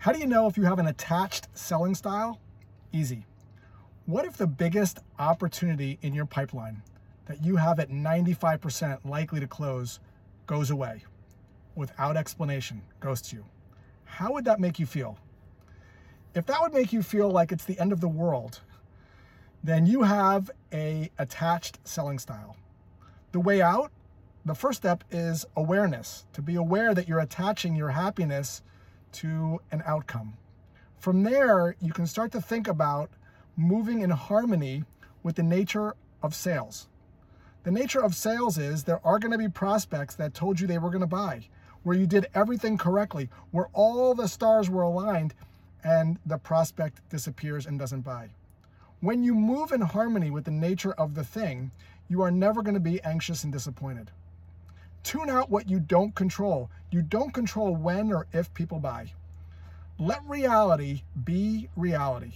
How do you know if you have an attached selling style? Easy. What if the biggest opportunity in your pipeline that you have at 95% likely to close goes away without explanation, ghosts you? How would that make you feel? If that would make you feel like it's the end of the world, then you have a attached selling style. The way out, the first step is awareness, to be aware that you're attaching your happiness to an outcome. From there, you can start to think about moving in harmony with the nature of sales. The nature of sales is there are going to be prospects that told you they were going to buy, where you did everything correctly, where all the stars were aligned, and the prospect disappears and doesn't buy. When you move in harmony with the nature of the thing, you are never going to be anxious and disappointed. Tune out what you don't control. You don't control when or if people buy. Let reality be reality.